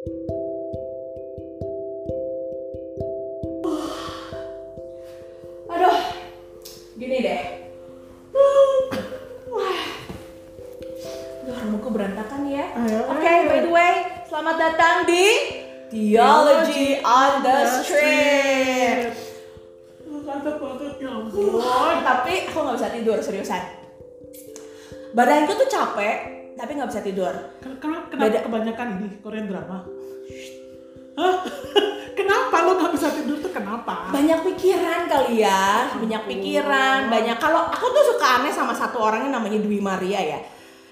Aduh, gini deh. Wah. Aduh, rambutku berantakan ya. Oke, by the way, selamat datang di Theology on the Street. Ya ampun. Tapi aku nggak bisa tidur seriusan. Badanku tuh capek, tapi nggak bisa tidur. Ken- Kenapa, kenapa Beda- kebanyakan ini Korean drama? Hah? kenapa lo nggak bisa tidur tuh kenapa? Banyak pikiran kali ya, banyak pikiran, banyak. Kalau aku tuh suka aneh sama satu orang yang namanya Dwi Maria ya.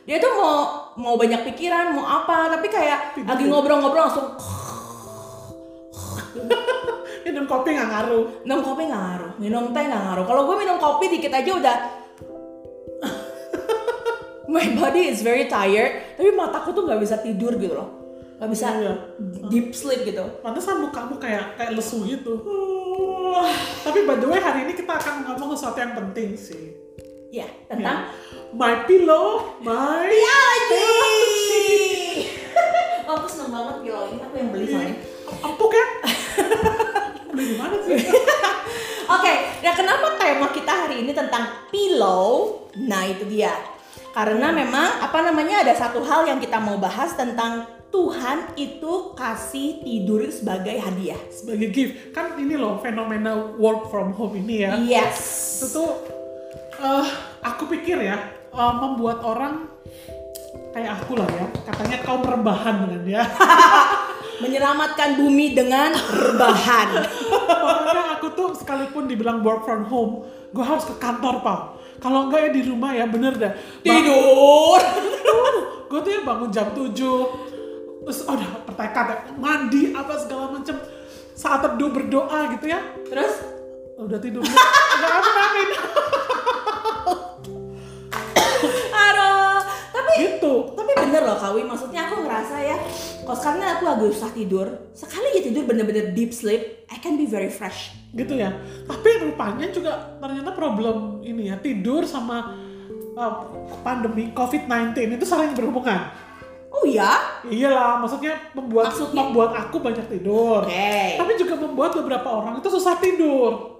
Dia tuh mau mau banyak pikiran, mau apa, tapi kayak Tidur. lagi ngobrol-ngobrol langsung Minum kopi nggak ngaruh. minum kopi nggak ngaruh, minum teh nggak ngaruh. Kalau gue minum kopi dikit aja udah my body is very tired, tapi mataku tuh nggak bisa tidur gitu loh, nggak bisa Iya. deep sleep gitu. Pantesan mukamu kayak kayak lesu gitu. Tapi by the way hari ini kita akan ngomong sesuatu yang penting sih. Ya tentang My pillow, my biologi. oh, aku seneng banget pilau ini, aku yang beli soalnya. empuk ya? Beli di mana sih? Oke, nah kenapa tema kita hari ini tentang pillow? Nah itu dia. Karena memang apa namanya ada satu hal yang kita mau bahas tentang Tuhan itu kasih tidur sebagai hadiah. Sebagai gift. Kan ini loh fenomena work from home ini ya. Yes. Itu tuh eh, aku pikir ya eh, membuat orang kayak aku lah ya. Katanya kaum rebahan dengan dia. Menyelamatkan bumi dengan rebahan. Pokoknya aku tuh sekalipun dibilang work from home, gue harus ke kantor pak. Kalau enggak ya di rumah ya bener dah. Tidur. gue tuh ya bangun jam 7 terus udah bertekad ya, mandi apa segala macem. Saat teduh berdoa gitu ya. Terus? Udah tidur. Apa angin aduh, tapi gitu. tapi bener loh Kawi, maksudnya aku ngerasa ya kalau sekarang aku lagi susah tidur, aja tidur bener-bener deep sleep, I can be very fresh. gitu ya tapi rupanya juga ternyata problem ini ya tidur sama uh, pandemi COVID-19 itu saling berhubungan Oh ya? iyalah maksudnya membuat Maksudnya? membuat aku banyak tidur Oke. tapi juga membuat beberapa orang itu susah tidur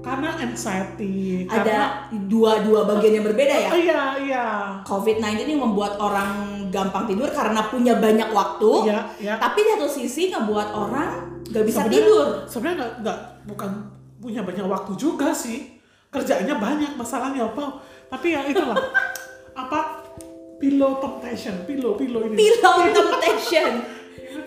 karena anxiety karena Ada dua-dua bagian yang berbeda ya. Iya iya COVID-19 ini membuat orang gampang tidur karena punya banyak waktu. Iya, iya. Tapi di satu sisi ngebuat orang gak bisa Sebenarnya- tidur. Sebenarnya nggak nggak bukan punya banyak waktu juga sih. Kerjaannya banyak masalahnya apa. Tapi ya itulah apa pillow temptation, pillow pillow ini. Pillow temptation.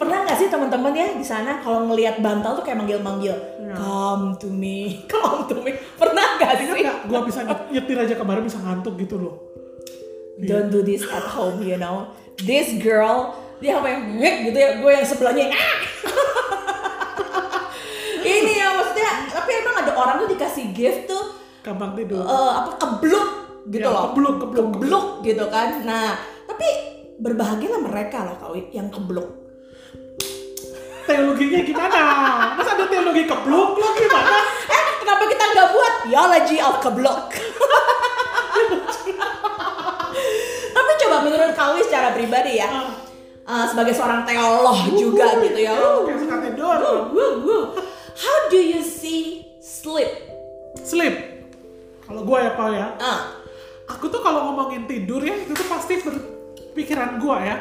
Pernah nggak sih teman-teman ya di sana kalau ngelihat bantal tuh kayak manggil-manggil, Iya. come to me, come to me. Pernah nggak sih? nggak? Gua bisa nyetir aja kemarin bisa ngantuk gitu loh. Don't do this at home, you know. This girl, dia apa yang gitu ya, gue yang sebelahnya ah. Ini ya maksudnya, tapi emang ada orang tuh dikasih gift tuh Gampang tidur. eh, apa kebluk gitu Ya, loh. kebluk, kebluk, kebluk gitu kan. Nah, tapi berbahagialah mereka loh kau yang kebluk. Teologinya gimana? Mas ada teologi keblok lo gimana? Eh, kenapa kita nggak buat theology of keblok? tapi coba menurut kau secara pribadi ya, eh, sebagai seorang teolog juga gitu ya. Woo, woo. How do you see sleep? Sleep. Kalau gua ya Pak ya. Ah, Aku tuh kalau ngomongin tidur ya itu tuh pasti berpikiran gua ya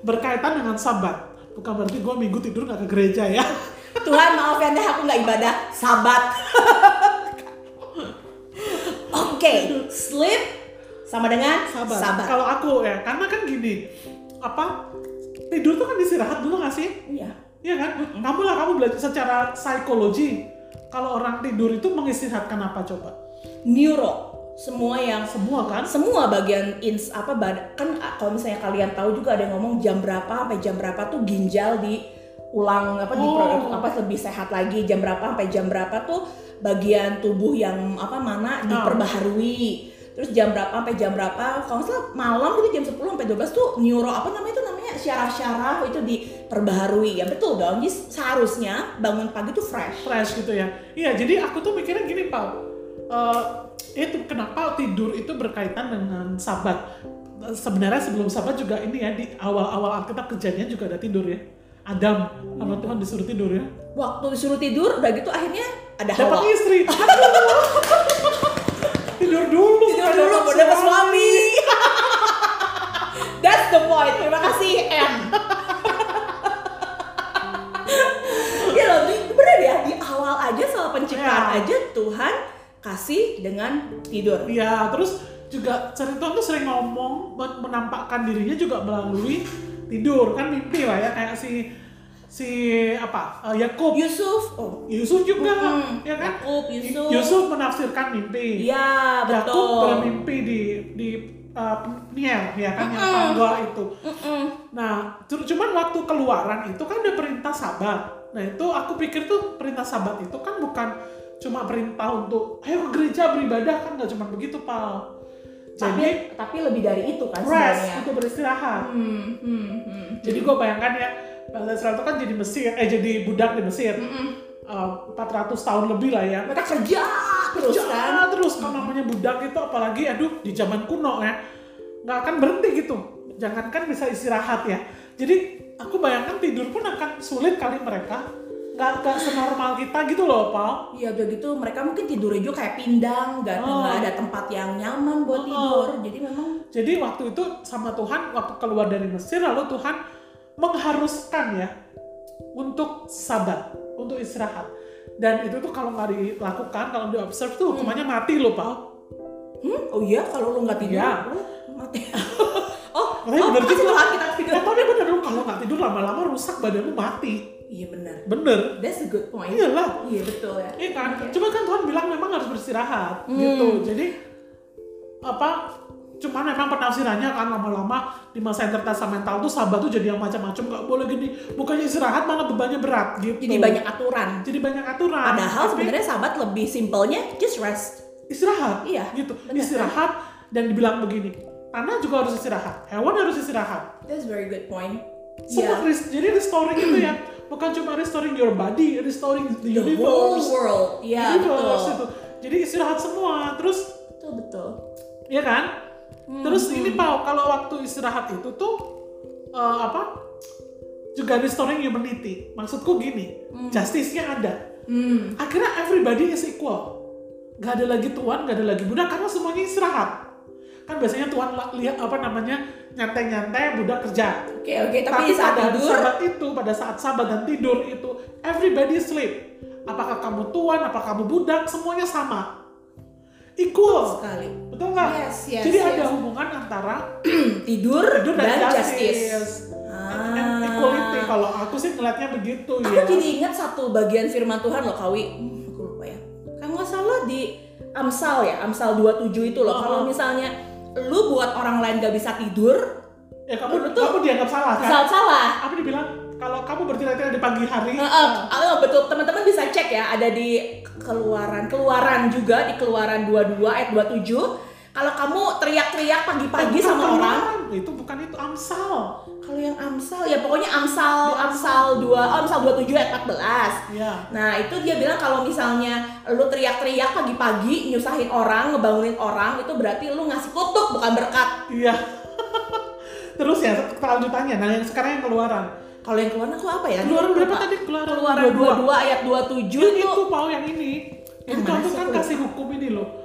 berkaitan dengan sabat. Bukan berarti gua minggu tidur nggak ke gereja ya. Tuhan maaf ya deh aku nggak ibadah, sabat. Oke, sleep sama dengan Sabat. sabat. Kalau aku ya, karena kan gini, apa tidur tuh kan istirahat dulu nggak sih? Iya. Iya kan? Kamu lah kamu belajar secara psikologi. Kalau orang tidur itu mengistirahatkan apa coba? Neuro, semua yang Semua kan? semua bagian ins apa bad- kan ah, kalau misalnya kalian tahu juga ada yang ngomong jam berapa sampai jam berapa tuh ginjal di ulang apa di Oh. apa lebih sehat lagi jam berapa sampai jam berapa tuh bagian tubuh yang apa mana diperbaharui terus jam berapa sampai jam berapa kalau salah malam gitu jam 10 sampai 12 tuh neuro apa namanya itu namanya syaraf-syaraf itu diperbaharui ya betul dong jadi seharusnya bangun pagi tuh fresh Fresh gitu ya. Iya, jadi aku tuh mikirnya gini, Pak. Eh, itu kenapa tidur itu berkaitan dengan sabat. Sebenarnya sebelum sabat juga ini ya di awal-awal Alkitab kejadian juga ada tidur ya. Adam sama Tuhan disuruh tidur ya. Waktu disuruh tidur udah gitu akhirnya ada Dapat Hawa. istri. tidur dulu. Tidur dulu dapat suami. That's the point. Terima kasih M. ya loh, bener ya di awal aja soal penciptaan Ya. aja Tuhan kasih dengan tidur. Iya, terus juga cerita tuh sering ngomong men- menampakkan dirinya juga melalui tidur kan mimpi lah ya kayak si si apa eh, Yakub Yusuf, oh, Yusuf juga Hmm, ya kan Yakub, Yusuf. Yusuf menafsirkan mimpi Iya, Yakub betul. bermimpi di di uh, Peniel ya kan yang Mm-mm. tangga itu Mm-mm. nah cu- cuman waktu keluaran itu kan ada perintah sabat nah itu aku pikir tuh perintah sabat itu kan bukan cuma perintah untuk ayo ke gereja beribadah kan nggak cuma begitu pal Tapi jadi tapi lebih dari itu kan rest sebenarnya. untuk beristirahat Hmm, hmm, hmm. jadi gue bayangkan ya bangsa Israel itu kan jadi Mesir eh jadi budak di Mesir Mm-mm. Uh, 400 tahun lebih lah ya Mereka kerja terus Kerja kan. terus kan namanya budak itu apalagi aduh di zaman kuno ya nggak akan berhenti gitu jangankan bisa istirahat ya jadi aku bayangkan tidur pun akan sulit kali mereka nggak nggak senormal kita gitu loh Paul Iya udah gitu mereka mungkin tidur juga kayak pindang, nggak Oh. nggak ada tempat yang nyaman buat Oh. tidur. Jadi memang jadi waktu itu sama Tuhan waktu keluar dari Mesir lalu Tuhan mengharuskan ya untuk sabat untuk istirahat dan itu tuh kalau nggak dilakukan kalau di observe tuh hukumannya mati loh Paul hmm, oh iya kalau lu nggak tidur, lu mati. oh, Tapi oh bener juga. Tuhan kita tidur. Eh, tapi bener lu kalau nggak tidur lama-lama rusak badanmu mati Iya benar. bener That's a good point. iyalah Iya betul ya. Iya kan? Oke. Cuma kan Tuhan bilang memang harus beristirahat Hmm. gitu. Jadi apa? Cuman memang penafsirannya kan lama-lama di masa intertestamental tuh sabat tuh jadi yang macam-macam nggak boleh gini. Bukannya istirahat malah bebannya berat gitu. Jadi banyak aturan. Jadi banyak aturan. Padahal Tapi sebenarnya sahabat lebih simpelnya just rest. istirahat. Iya, Gitu. benar. Istirahat dan dibilang begini. Tanah juga harus istirahat. Hewan harus istirahat. That's very good point. Semua Iya. res- jadi restoring itu ya bukan cuma restoring your body, restoring the, The whole universe. world. Iya universe betul. itu. Jadi istirahat semua. Terus Betul betul. Iya kan? Hmm, Terus ini Pau, kalau waktu istirahat itu tuh eh, apa? Juga restoring humanity. Maksudku gini, justice-nya ada. Hmm. Akhirnya everybody is equal. Gak ada lagi tuan, gak ada lagi budak karena semuanya istirahat. Kan biasanya tuan lihat apa namanya nyantai-nyantai, budak kerja. Oke oke tapi, di saat pada tidur sabat itu, pada saat sabat dan tidur itu, everybody sleep. Apakah kamu tuan, apakah kamu budak, semuanya sama. Equal. sekali. Betul nggak? Yes, yes, Jadi yes. ada hubungan antara tidur, tidur dan, dan, justice. justice. And- and Ah. equality. Kalau aku sih ngeliatnya begitu Aku ya. jadi ingat satu bagian firman Tuhan loh Kawi. Hmm, aku lupa ya. Kalau nggak salah di Amsal ya, Amsal 27 itu loh. Oh. Kalau misalnya lu buat orang lain gak bisa tidur, Ya kamu Betul. kamu dianggap salah kan? salah salah. Apa dibilang kalau kamu bertira-tira di pagi hari? Heeh, ah, betul teman-teman bisa cek ya ada di keluaran keluaran juga di keluaran 22 ayat 27 kalau kamu teriak-teriak pagi-pagi Bukan sama orang keluaran, itu bukan itu Amsal. kalau yang Amsal ya pokoknya Amsal Amsal 2 oh, Amsal 27 ayat 14 Ya. Nah itu dia bilang kalau misalnya lu teriak-teriak pagi-pagi nyusahin orang, ngebangunin orang itu berarti lu ngasih kutuk bukan berkat. Iya. Terus ya kelanjutannya. Nah yang sekarang yang keluaran. Kalau yang keluaran aku apa ya? Keluaran berapa tadi? Keluaran Keluaran 22 ayat 27 Yang itu itu Paul yang ini. Yang tuh sih? kan kasih hukum ini loh.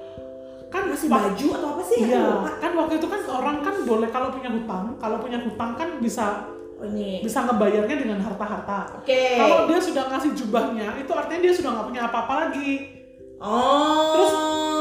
Kan masih baju atau apa sih? Iya, kan waktu itu kan orang kan boleh kalau punya hutang, kalau punya hutang kan bisa Oh ini. bisa ngebayarnya dengan harta-harta. Oke. Kalau dia sudah ngasih jubahnya, itu artinya dia sudah nggak punya apa-apa lagi. Oh. Terus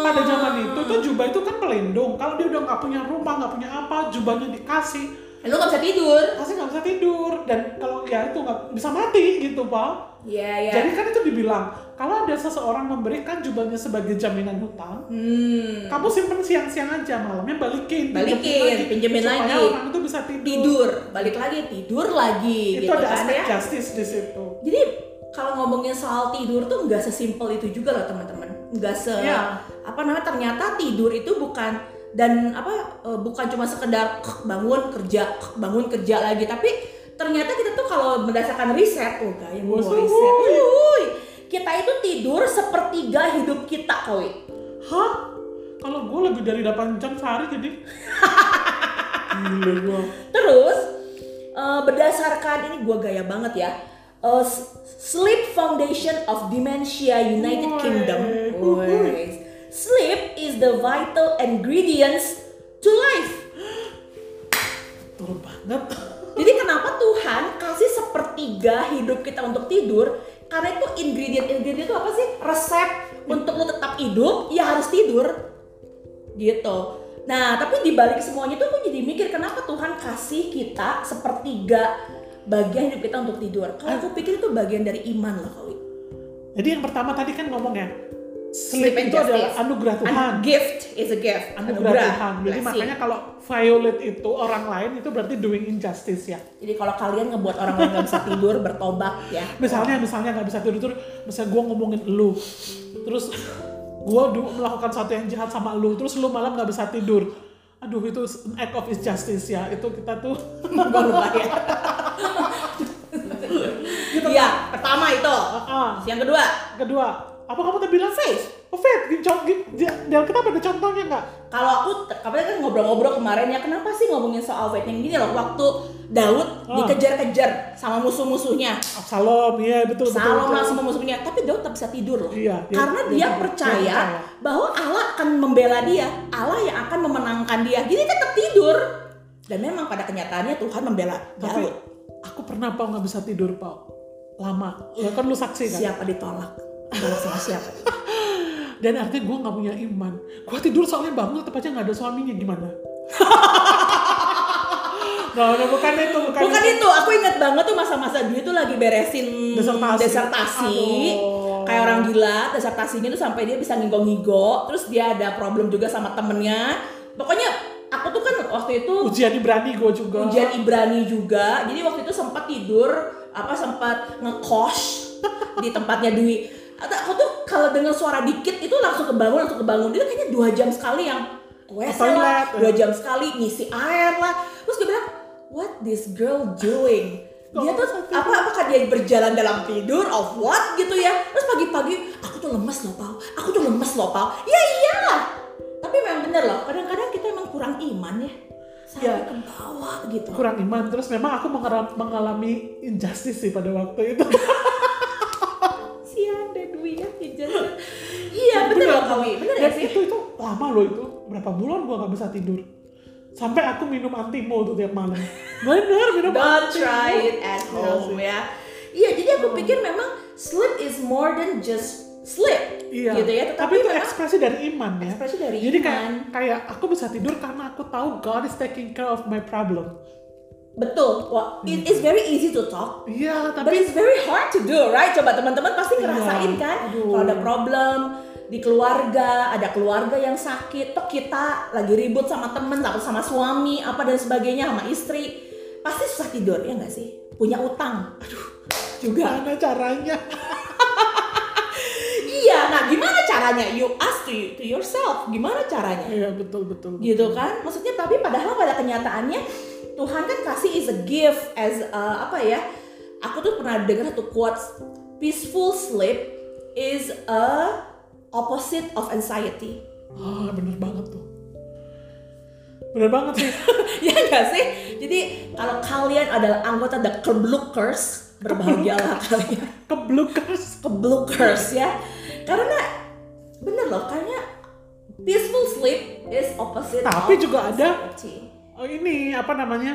pada zaman itu tuh jubah itu kan pelindung. Kalau dia udah nggak punya rumah, nggak punya apa, jubahnya dikasih, Eh, lu gak bisa tidur. pasti nggak bisa tidur. Dan kalau ya itu nggak bisa mati gitu, Pak. Iya iya. Jadi kan itu dibilang, kalau ada seseorang memberikan jubahnya sebagai jaminan hutang, hmm. kamu simpen siang-siang aja, malamnya balikin, Balikin, pinjemin pinjemin supaya lagi. orang itu bisa tidur. tidur, balik lagi tidur lagi Itu gitu ada kan aspek ya. justice di situ. Jadi kalau ngomongin soal tidur tuh nggak sesimpel itu juga loh teman-teman. Nggak se Iya. apa namanya ternyata tidur itu bukan dan apa eh, bukan cuma sekedar bangun kerja bangun kerja lagi tapi ternyata kita tuh kalau berdasarkan riset oh gaya mau riset wuih, kita itu tidur sepertiga hidup kita koi Hah? Kalau gue lebih dari 8 jam sehari jadi Gila gue terus eh, berdasarkan ini gua gaya banget ya. S- Sleep Foundation of Dementia United. Kingdom. Woi. Sleep is the vital ingredients to life. Betul banget. Jadi kenapa Tuhan kasih sepertiga hidup kita untuk tidur? Karena itu ingredient-ingredient itu apa sih? Resep untuk lu tetap hidup, ya harus tidur. Gitu. Nah, tapi di balik semuanya tuh aku jadi mikir kenapa Tuhan kasih kita sepertiga bagian hidup kita untuk tidur. Kalau aku pikir itu bagian dari iman loh, Kawi. Jadi yang pertama tadi kan ngomong ya, Sleep itu adalah justice. anugerah Tuhan. An- gift is a gift. Anugerah Tuhan. Jadi Blessing. makanya kalau violate itu orang lain itu berarti doing injustice ya. Jadi kalau kalian ngebuat orang lain nggak bisa tidur, bertobat ya. Misalnya misalnya nggak bisa tidur misalnya gue ngomongin lu, terus gue melakukan sesuatu yang jahat sama lu, terus lu malam nggak bisa tidur. Aduh itu act of injustice ya. Itu kita tuh lupa ya. Iya, pertama itu. ah, Yang kedua, kedua apa kamu tadi bilang faith. Oh, di- di Alkitab ada contohnya nggak? Kalau aku, kemarin kan ngobrol-ngobrol kemarin ya, kenapa sih ngomongin soal faith yang gini loh? Waktu Daud Ah. dikejar-kejar sama musuh-musuhnya, Absalom, iya betul betul. Salom betul. sama musuhnya, tapi Daud tak bisa tidur loh. Iya, Karena dia dia, tidur. percaya, percaya. bahwa Allah akan membela dia, Allah yang akan memenangkan dia. Jadi tetap tidur. Dan memang pada kenyataannya Tuhan membela Tapi Daud. aku pernah pau nggak bisa tidur pau lama. Ya kan lu saksi kan. Siapa ditolak? Ditolak sama siapa? Dan artinya gue nggak punya iman. Gue tidur soalnya bangun tetap aja nggak ada suaminya gimana? nah, nah, bukan itu, bukan, Bukan itu, aku ingat banget tuh masa-masa dia tuh lagi beresin Desertasi. desertasi. Aduh. Kayak orang gila, desertasinya tuh sampai dia bisa ngigo-ngigo, terus dia ada problem juga sama temennya. Pokoknya aku tuh kan waktu itu Ujian berani gue juga. ujian Ibrani juga. Jadi waktu itu sempat tidur, apa sempat ngekos di tempatnya Dwi. Atau Aku tuh kalau dengar suara dikit itu langsung kebangun, langsung kebangun. Dia kayaknya dua jam sekali yang WC lah, dua jam sekali ngisi air lah. Terus dia bilang, what this girl doing? Dia tuh apa apakah dia berjalan dalam tidur of what gitu ya? Terus pagi-pagi aku tuh lemes loh pau, aku tuh lemes loh pau. Ya iyalah. Tapi memang bener loh, kadang-kadang kita emang kurang iman ya. Sampai Ya. ke bawah gitu. kurang iman terus memang aku mengalami injustice sih pada waktu itu Sian deh Dwi ya hijau. Iya bener loh Kawi, bener ya sih? itu itu lama loh itu berapa bulan gua nggak bisa tidur sampai aku minum antimo tuh tiap malam bener minum Don't antimo. try it at Iya home sih. ya. Iya jadi aku pikir memang sleep is more than just sleep Iya. gitu ya. Tetapi Tapi itu ekspresi dari iman ya. ekspresi dari Jadi iman. kayak kayak aku bisa tidur karena aku tahu God is taking care of my problem. Betul. Wah, it is very easy to talk. Iya, But tapi it's very hard to do, right? Coba teman-teman pasti Iya. ngerasain kan, Aduh. kalau ada problem di keluarga, ada keluarga yang sakit, toh kita lagi ribut sama temen, atau sama suami, apa dan sebagainya, sama istri, pasti susah tidur ya nggak sih? Punya utang, aduh, juga. gimana caranya? Iya, nah gimana caranya? You ask to, to yourself, gimana caranya? Iya betul betul. gitu kan maksudnya tapi padahal pada kenyataannya Tuhan kan kasih is a gift as a, apa ya aku tuh pernah dengar satu quotes peaceful sleep is a opposite of anxiety Ah bener banget tuh. Bener banget sih. ya enggak sih jadi kalau kalian adalah anggota the keblukers berbahagialah kalian Keblukers. keblukers ya karena bener loh kayaknya peaceful sleep is opposite Tapi of juga ada oh, ini apa namanya?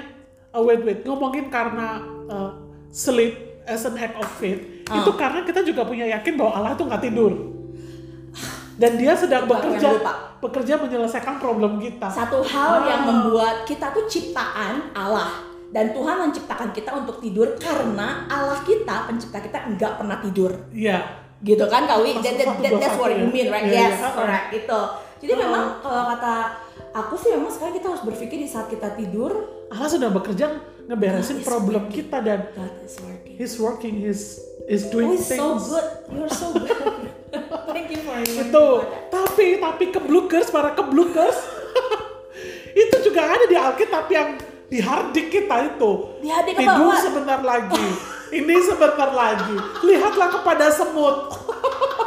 Oh, wait wait ngomongin karena uh, sleep as an act of faith Ah. itu karena kita juga punya yakin bahwa Allah tuh nggak tidur dan dia sedang aku bekerja lupa. bekerja menyelesaikan problem kita. Satu hal Ah. yang membuat kita tuh ciptaan Allah dan Tuhan menciptakan kita untuk tidur karena Allah kita pencipta kita nggak pernah tidur Iya. Gitu kan Kawi that, that, that- that's what you mean right Iya, yes iya. correct itu jadi Ah. memang kalau kata aku sih memang sekarang kita harus berpikir di saat kita tidur Allah sedang bekerja ngeberesin God problem working. kita dan God is working He's working, He's is oh doing it's things. so good you're so good thank you for Itu. Tapi tapi keblukers para keblukers itu juga ada di Alkitab yang di hardik kita itu. Di Tidur sebentar lagi. Ini sebentar lagi. Lihatlah kepada semut.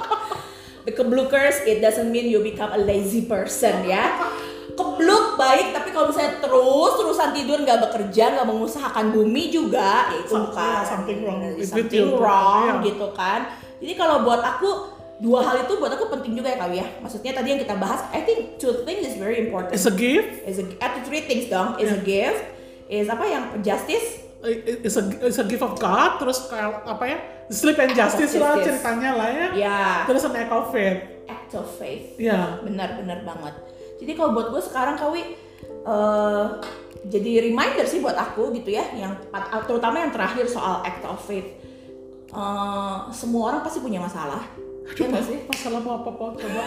The keblukers, it doesn't mean you become a lazy person ya. Kebluk baik tapi kalau misalnya terus terusan tidur nggak bekerja nggak mengusahakan bumi juga ya itu bukan yeah, something wrong something wrong Yeah. gitu kan jadi kalau buat aku dua hal itu buat aku penting juga ya kali ya maksudnya tadi yang kita bahas I think two things is very important It's a gift. is a eh, three things dong is a gift is apa yang justice It's a, it's a gift of God. Terus kayak apa ya? Sleep and justice lah ceritanya lah ya. ya Terus an act of faith. act of faith Ya. benar-benar banget jadi kalau buat gue sekarang kawi eh, jadi reminder sih buat aku gitu ya yang terutama yang terakhir soal act of faith Eh, semua orang pasti punya masalah Aduh, ya sih masalah apa apa coba.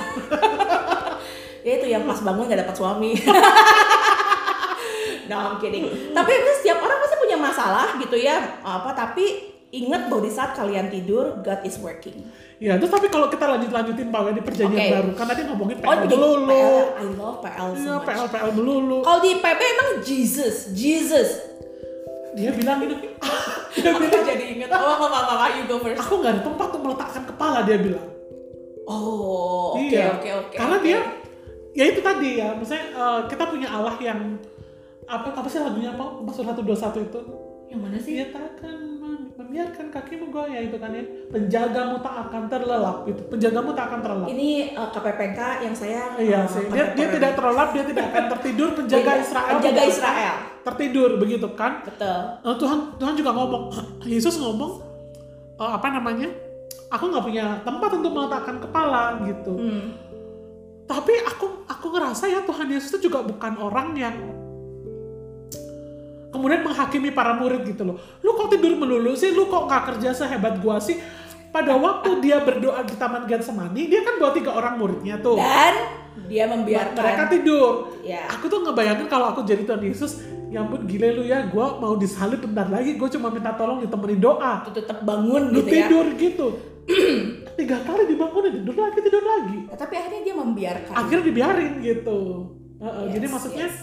ya itu yang pas bangun gak dapat suami no I'm kidding tapi itu setiap orang masalah gitu ya apa tapi ingat bahwa di saat kalian tidur God is working Ya, terus tapi kalau kita lanjut lanjutin Pak di perjanjian Oke. baru, kan tadi ngomongin oh PL jadi melulu. PL, I love PL so Iya, much PL PL melulu. kalau di PB emang Jesus Jesus Dia bilang gini, dia bilang jadi inget oh apa apa you go first aku nggak ada tempat untuk meletakkan kepala dia bilang. oh oke Iya. oke oke Karena oke. dia, ya itu tadi ya, misalnya eh, kita punya Allah yang apa apa sih lagunya apa? Pasal 121 itu. yang mana sih Dia tak akan mem- membiarkan kakimu goyah itu kan ya. Penjagamu tak akan terlelap itu. Penjagamu tak akan terlelap. ini uh, KPPK yang saya Iya uh, sih. Dia, dia tidak terlelap, dia tidak akan tertidur. Penjaga Israel. penjaga Israel. Tertidur begitu kan. betul Eh, Tuhan Tuhan juga ngomong, Yesus ngomong eh, apa namanya? Aku nggak punya tempat untuk meletakkan kepala gitu. hmm. Tapi aku aku ngerasa ya Tuhan Yesus itu juga bukan orang yang kemudian menghakimi para murid gitu loh. Lu kok tidur melulu sih? Lu kok nggak kerja sehebat gua sih? Pada waktu dia berdoa di Taman Getsemani, dia kan bawa tiga orang muridnya tuh. dan dia membiarkan Mereka tidur. ya Aku tuh ngebayangin kalau aku jadi Tuhan Yesus, ya ampun gile lu ya, gua mau disalib bentar lagi, gue cuma minta tolong ditemenin doa. itu tetap bangun Lu gitu ya tidur gitu. Tiga kali dibangunin, tidur lagi, tidur lagi. Ya, tapi akhirnya dia membiarkan Akhirnya dibiarin gitu. Heeh, Yes, jadi maksudnya yes.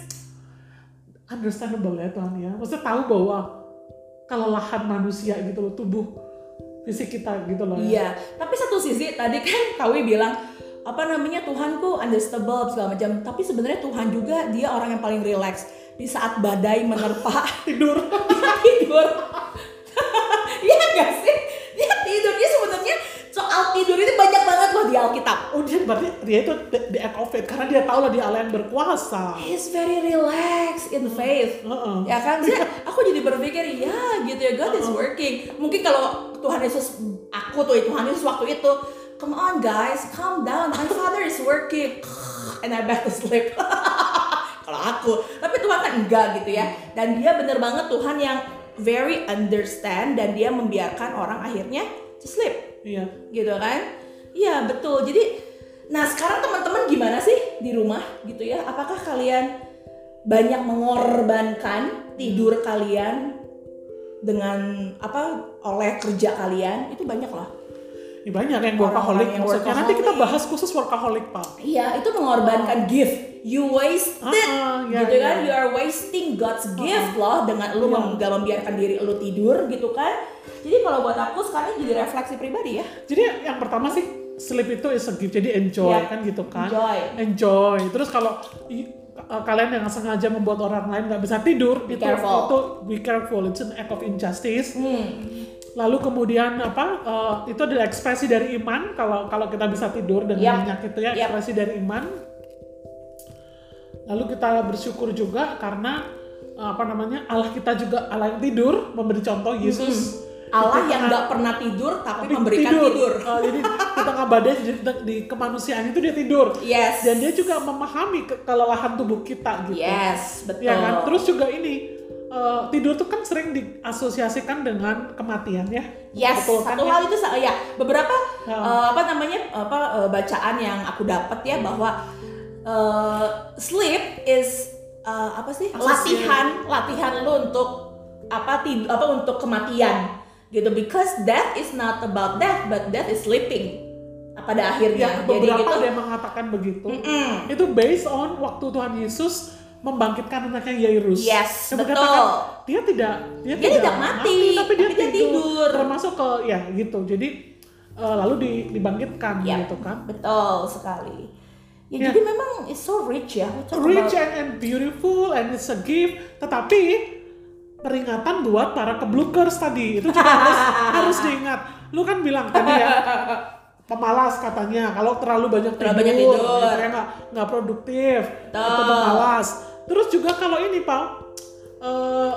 Understandable ya Tuhan ya. Maksudnya tahu bahwa kelelahan manusia gitu loh, tubuh fisik kita gitu loh ya. Iya, tapi satu sisi tadi kan Kawi bilang apa namanya Tuhanku understandable segala macam. Tapi sebenarnya Tuhan juga dia orang yang paling relax di saat badai menerpa Tidur. dia tidur. Iya nggak sih? Dia tidur dia sebenarnya soal tidur itu banyak banget loh di Alkitab. Oh dia berarti dia itu the, the act of faith karena dia tahu lah dia Allah yang berkuasa. He's very relaxed in faith. Heeh. Ya kan, Saya- aku jadi berpikir ya gitu ya God is working. Mungkin kalau Tuhan Yesus aku tuh Tuhan Yesus waktu itu, come on guys, calm down. My Father is working, and I back to sleep. kalau aku, tapi Tuhan kan enggak gitu ya. Dan dia bener banget Tuhan yang very understand dan dia membiarkan orang akhirnya to sleep. Iya. gitu kan? Iya betul. Jadi nah sekarang teman-teman gimana sih di rumah gitu ya? Apakah kalian banyak mengorbankan tidur kalian dengan apa oleh kerja kalian? Itu banyak lah Ya, banyak yang workaholic. Yang maksudnya. Nanti kita workaholic. bahas khusus workaholic pak. iya itu mengorbankan gift. You wasted. Ah, ah, ya, gitu kan? ya. you are wasting God's gift loh dengan lu Iya. mem- gak membiarkan diri lu tidur gitu kan jadi kalau buat aku sekarang jadi refleksi pribadi ya Jadi yang pertama sih sleep itu is a gift, jadi enjoy Ya. kan gitu kan. Enjoy. Enjoy. Terus kalau uh, kalian yang sengaja membuat orang lain nggak bisa tidur, Be itu careful. itu be careful. It's an act of injustice. hmm. Lalu kemudian apa? uh, itu adalah ekspresi dari iman. Kalau kalau kita bisa tidur dengan Yap. nyenyak itu ya ekspresi dari iman. Lalu kita bersyukur juga karena uh, apa namanya Allah kita juga Allah yang tidur memberi contoh Yesus. Allah yang nggak pernah tidur tapi, tapi memberikan tidur. Uh, jadi di tengah badai di, di kemanusiaan itu dia tidur. Yes. Dan dia juga memahami ke- kelelahan tubuh kita gitu. Yes, betul. Ya kan? Terus juga ini uh, tidur tuh kan sering diasosiasikan dengan kematian ya. Yes, Betul kan satu ya? hal itu ya beberapa Ya. eh, apa namanya apa eh, bacaan yang aku dapat ya bahwa eh, sleep is eh, apa sih Asosiasi. latihan latihan lu untuk apa tid apa untuk kematian gitu because death is not about death but death is sleeping pada akhirnya Ya, jadi beberapa gitu ada yang mengatakan begitu. Mm-mm. Itu based on waktu Tuhan Yesus membangkitkan anaknya Yairus. Yes, Yang betul. mengatakan dia tidak dia, Dia tidak mati, tapi dia, tapi dia tidur. tidur. Termasuk ke ya gitu. Jadi eh, lalu di- dibangkitkan Ya. gitu kan. Betul sekali. Ya Ya. jadi memang it's so rich ya. Rich about- and, and beautiful and it's a gift tetapi peringatan buat para keblukers tadi itu juga harus harus diingat lu kan bilang tadi ya pemalas katanya kalau terlalu banyak Terlalu tidur, banyak tidur. gitu ya, nggak nggak produktif atau Betul. pemalas terus juga kalau ini pak eh,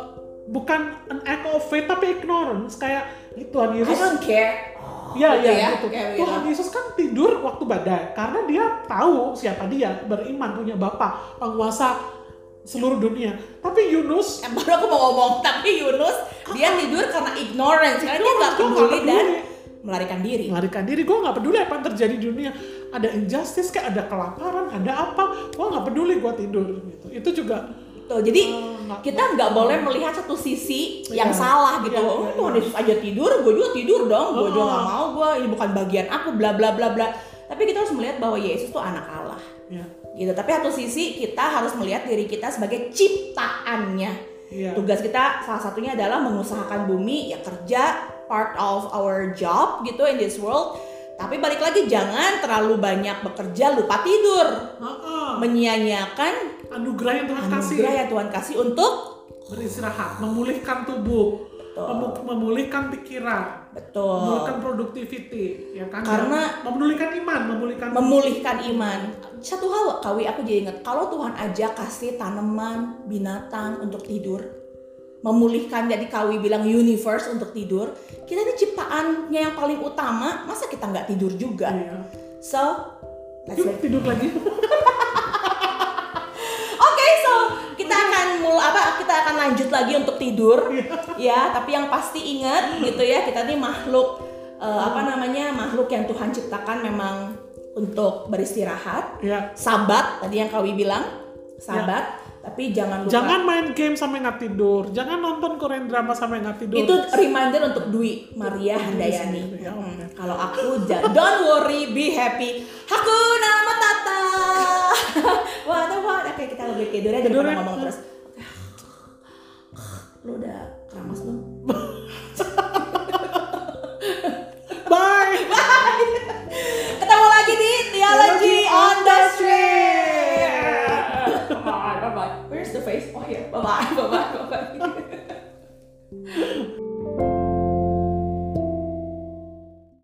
bukan an act of faith tapi ignorance kayak Tuhan I Yesus don't care. Iya Gitu iya ya, gitu. Tuhan gitu. Yesus kan tidur waktu badai karena dia tahu siapa dia, beriman punya Bapa, penguasa seluruh dunia. Tapi Yunus Eh, baru aku mau ngomong, tapi Yunus dia tidur karena ignorance, karena dia nggak nggak peduli dan peduli. melarikan diri. melarikan diri, gue nggak peduli apa yang terjadi di dunia. Ada injustice kayak ada kelaparan, ada apa, gue nggak peduli gue tidur gitu. Itu juga Tuh, jadi nggak- kita nggak boleh melihat satu sisi yang Iya. salah gitu. Iya, oh, iya, Tuhan iya. Yesus aja tidur, gue juga tidur dong. Gue juga Oh. nggak mau, gue ini bukan bagian aku, bla bla bla bla. Tapi kita harus melihat bahwa Yesus tuh anak Allah. ya, Gitu. Tapi satu sisi kita harus melihat diri kita sebagai ciptaannya. iya. Tugas kita salah satunya adalah mengusahakan bumi, ya kerja, part of our job gitu in this world. Tapi balik lagi jangan terlalu banyak bekerja lupa tidur, menyia-nyiakan Anugerah yang Tuhan kasih. anugerah yang Tuhan kasih untuk beristirahat, memulihkan tubuh, Betul. memu- memulihkan pikiran, betul memulihkan productivity, ya kan? Karena- memulihkan iman, memulihkan memulihkan iman. Satu hal Kawi aku jadi ingat kalau Tuhan aja kasih tanaman, binatang untuk tidur, memulihkan jadi Kawi bilang universe untuk tidur, kita ini ciptaannya yang paling utama, masa kita nggak tidur juga? Iya. So, let's Yuk tidur lagi. Kita akan mul apa kita akan lanjut lagi untuk tidur. ya, tapi yang pasti ingat gitu ya, kita ini makhluk eh, apa namanya? makhluk yang Tuhan ciptakan memang untuk beristirahat. ya. Sabat tadi yang Kawi bilang, sabat, tapi jangan lupa Jangan main game sampai nggak tidur. Jangan nonton Korean drama sampai nggak tidur. itu reminder untuk Dwi Maria Handayani. Ya, Hmm. Kalau aku don't worry, be happy. Hakuna Matata. Wah, what? Oke, kita lebih tidur aja Tidur daripada ngomong terus. Lu udah keramas belum? Bye. Ketemu lagi di Theology on the Street. Bye bye. Where's the face? Oh here. Bye bye. Bye bye. Bye bye.